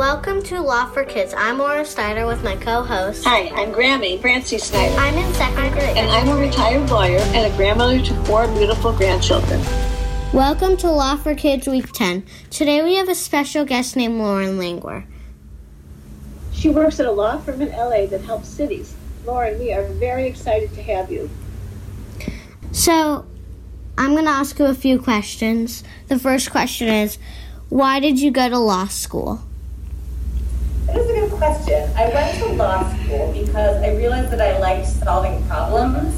Welcome to Law for Kids. I'm Laura Snyder with my co-host. Hi, I'm Grammy, Francie Snyder. I'm in second grade. And I'm a retired lawyer and a grandmother to four beautiful grandchildren. Welcome to Law for Kids Week 10. Today we have a special guest named Lauren Langwer. She works at a law firm in LA that helps cities. Lauren, we are very excited to have you. So, I'm going to ask you a few questions. The first question is Why did you go to law school? That is a good question. I went to law school because I realized that I liked solving problems,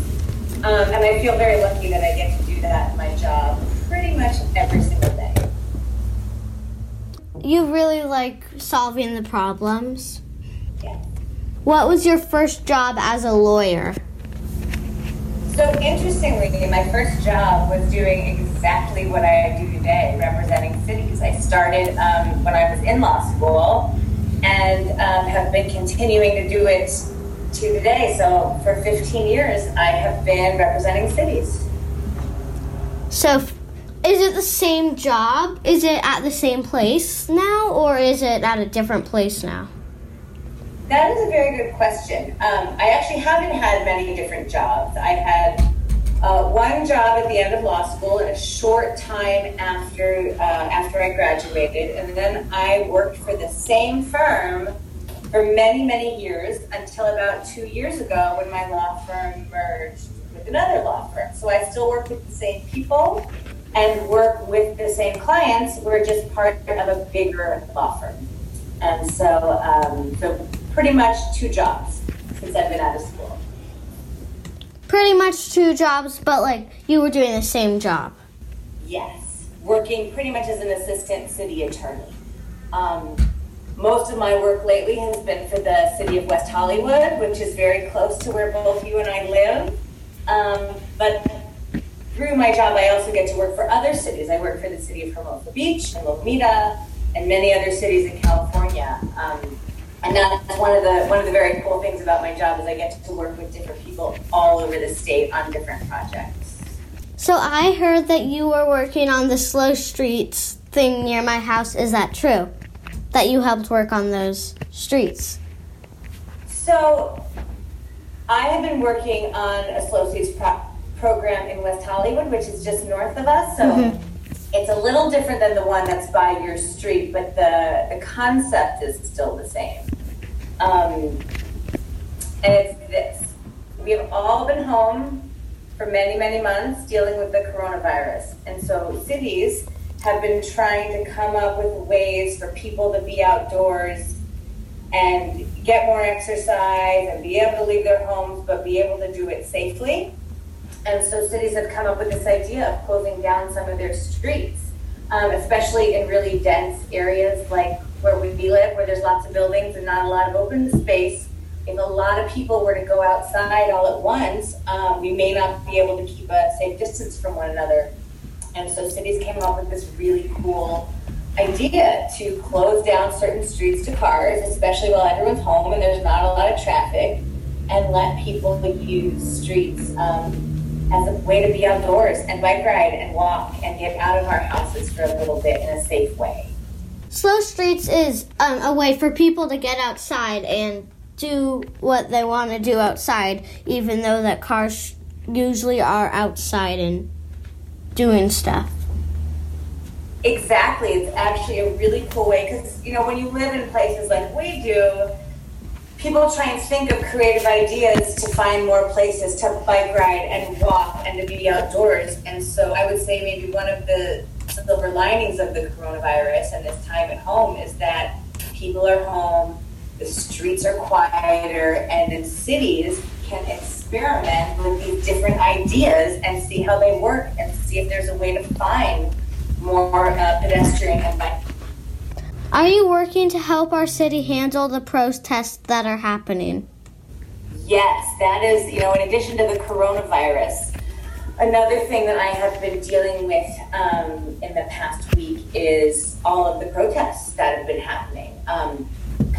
um, and I feel very lucky that I get to do that in my job pretty much every single day. You really like solving the problems? Yeah. What was your first job as a lawyer? So interestingly, my first job was doing exactly what I do today, representing cities. I started um, when I was in law school and um, have been continuing to do it to today. So for 15 years, I have been representing cities. So, is it the same job? Is it at the same place now, or is it at a different place now? That is a very good question. Um, I actually haven't had many different jobs. I had uh, one job at the end of law school and a short time after uh, after I graduated, and then I worked for the same firm for many many years until about two years ago when my law firm merged with another law firm. So I still work with the same people and work with the same clients. We're just part of a bigger law firm, and so um, so pretty much two jobs since I've been out of school. Pretty much two jobs, but like you were doing the same job. Yes, working pretty much as an assistant city attorney. Um, most of my work lately has been for the city of West Hollywood, which is very close to where both you and I live. Um, but through my job, I also get to work for other cities. I work for the city of Hermosa Beach and Lomita and many other cities in California. Um, and that's one of the one of the very cool things about my job is I get to work with different people all over the state on different projects. So I heard that you were working on the slow streets thing near my house. Is that true? That you helped work on those streets? So I have been working on a slow streets pro- program in West Hollywood, which is just north of us. So mm-hmm. It's a little different than the one that's by your street, but the the concept is still the same. Um, and it's this we have all been home for many, many months dealing with the coronavirus. And so cities have been trying to come up with ways for people to be outdoors and get more exercise and be able to leave their homes, but be able to do it safely. And so cities have come up with this idea of closing down some of their streets, um, especially in really dense areas like where we live, where there's lots of buildings and not a lot of open space, if a lot of people were to go outside all at once, um, we may not be able to keep a safe distance from one another. And so cities came up with this really cool idea to close down certain streets to cars, especially while everyone's home and there's not a lot of traffic, and let people use streets um, as a way to be outdoors and bike ride and walk and get out of our houses for a little bit in a safe way. Slow Streets is um, a way for people to get outside and do what they want to do outside, even though that cars usually are outside and doing stuff. Exactly. It's actually a really cool way because, you know, when you live in places like we do, people try and think of creative ideas to find more places to bike ride and walk and to be outdoors. And so I would say maybe one of the silver linings of the coronavirus and this time at home is that people are home, the streets are quieter, and in cities can experiment with these different ideas and see how they work and see if there's a way to find more uh, pedestrian and bike. Are you working to help our city handle the protests that are happening? Yes, that is, you know, in addition to the coronavirus, another thing that I have been dealing with um, in the past week is all of the protests that have been happening. Um,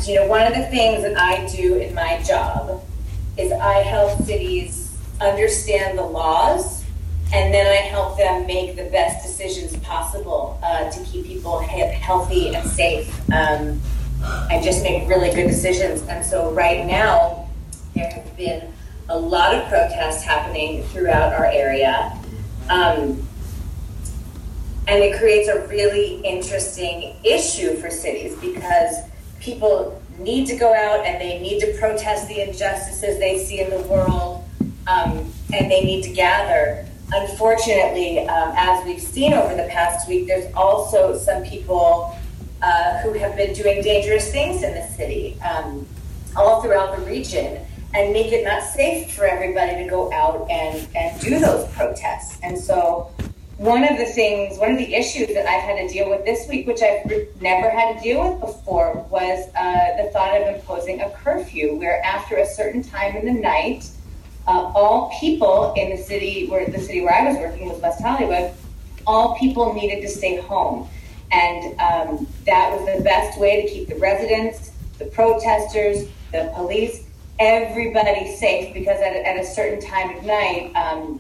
you know, one of the things that I do in my job is I help cities understand the laws and then I help them make the best decisions possible uh, to keep people he- healthy and safe. Um, and just make really good decisions. And so right now, there have been a lot of protests happening throughout our area. Um, and it creates a really interesting issue for cities because people need to go out and they need to protest the injustices they see in the world um, and they need to gather. Unfortunately, um, as we've seen over the past week, there's also some people uh, who have been doing dangerous things in the city, um, all throughout the region, and make it not safe for everybody to go out and, and do those protests. And so one of the things, one of the issues that I've had to deal with this week, which I've never had to deal with before, was uh, the thought of imposing a curfew where after a certain time in the night, uh, all people in the city where the city where I was working was West Hollywood, all people needed to stay home. And um, that was the best way to keep the residents, the protesters, the police, everybody safe because at, at a certain time of night, um,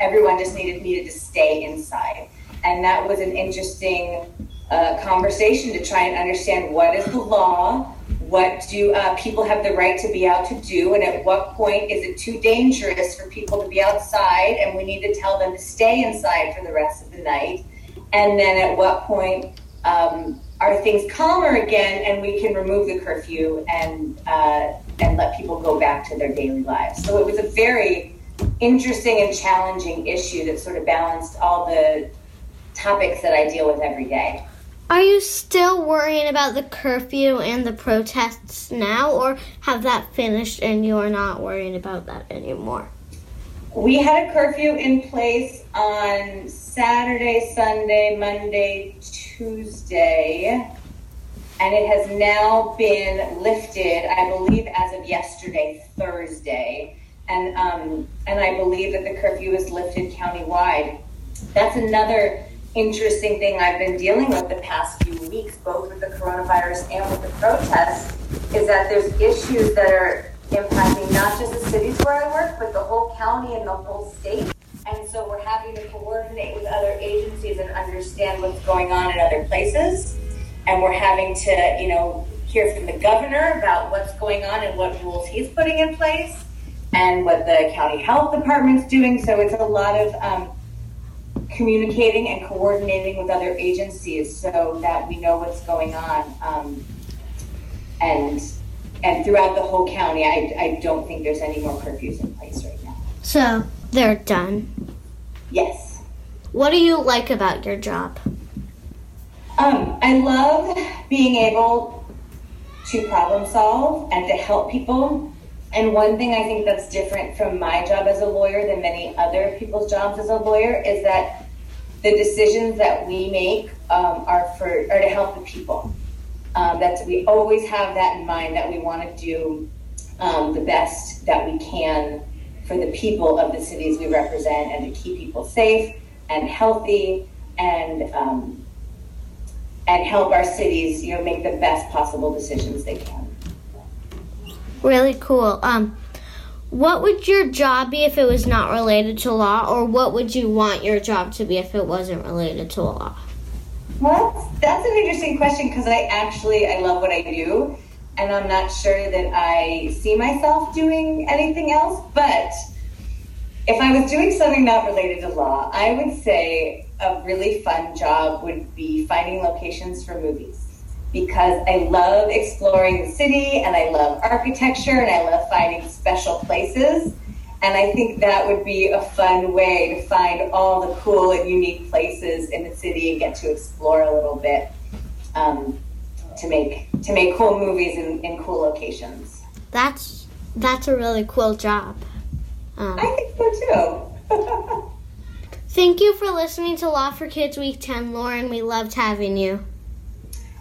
everyone just needed needed to stay inside. And that was an interesting uh, conversation to try and understand what is the law, what do uh, people have the right to be out to do, and at what point is it too dangerous for people to be outside, and we need to tell them to stay inside for the rest of the night, and then at what point um, are things calmer again, and we can remove the curfew and uh, and let people go back to their daily lives. So it was a very interesting and challenging issue that sort of balanced all the topics that I deal with every day. Are you still worrying about the curfew and the protests now, or have that finished and you're not worrying about that anymore? We had a curfew in place on Saturday, Sunday, Monday, Tuesday, and it has now been lifted, I believe, as of yesterday, Thursday and um, and I believe that the curfew is lifted countywide. That's another interesting thing I've been dealing with the past few weeks, both with the coronavirus and with the protests, is that there's issues that are impacting not just the cities where I work, but the whole county and the whole state. And so we're having to coordinate with other agencies and understand what's going on in other places. And we're having to, you know, hear from the governor about what's going on and what rules he's putting in place and what the county health department's doing. So it's a lot of um, communicating and coordinating with other agencies so that we know what's going on. Um, and and throughout the whole county, I, I don't think there's any more curfews in place right now. So they're done. Yes. What do you like about your job? Um, I love being able to problem solve and to help people and one thing I think that's different from my job as a lawyer than many other people's jobs as a lawyer is that the decisions that we make um, are for are to help the people. Um, we always have that in mind that we want to do um, the best that we can for the people of the cities we represent and to keep people safe and healthy and um, and help our cities you know make the best possible decisions they can. Really cool. Um, what would your job be if it was not related to law, or what would you want your job to be if it wasn't related to law? Well, that's an interesting question because I actually I love what I do, and I'm not sure that I see myself doing anything else. But if I was doing something not related to law, I would say a really fun job would be finding locations for movies because I love exploring the city and I love architecture and I love finding special places. And I think that would be a fun way to find all the cool and unique places in the city and get to explore a little bit um, to make to make cool movies in, in cool locations. That's that's a really cool job. Um, I think so too. thank you for listening to Law for Kids Week 10, Lauren. We loved having you.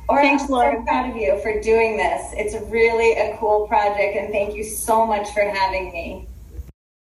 Or Thanks, I'm Laura. so proud of you for doing this. It's really a cool project, and thank you so much for having me.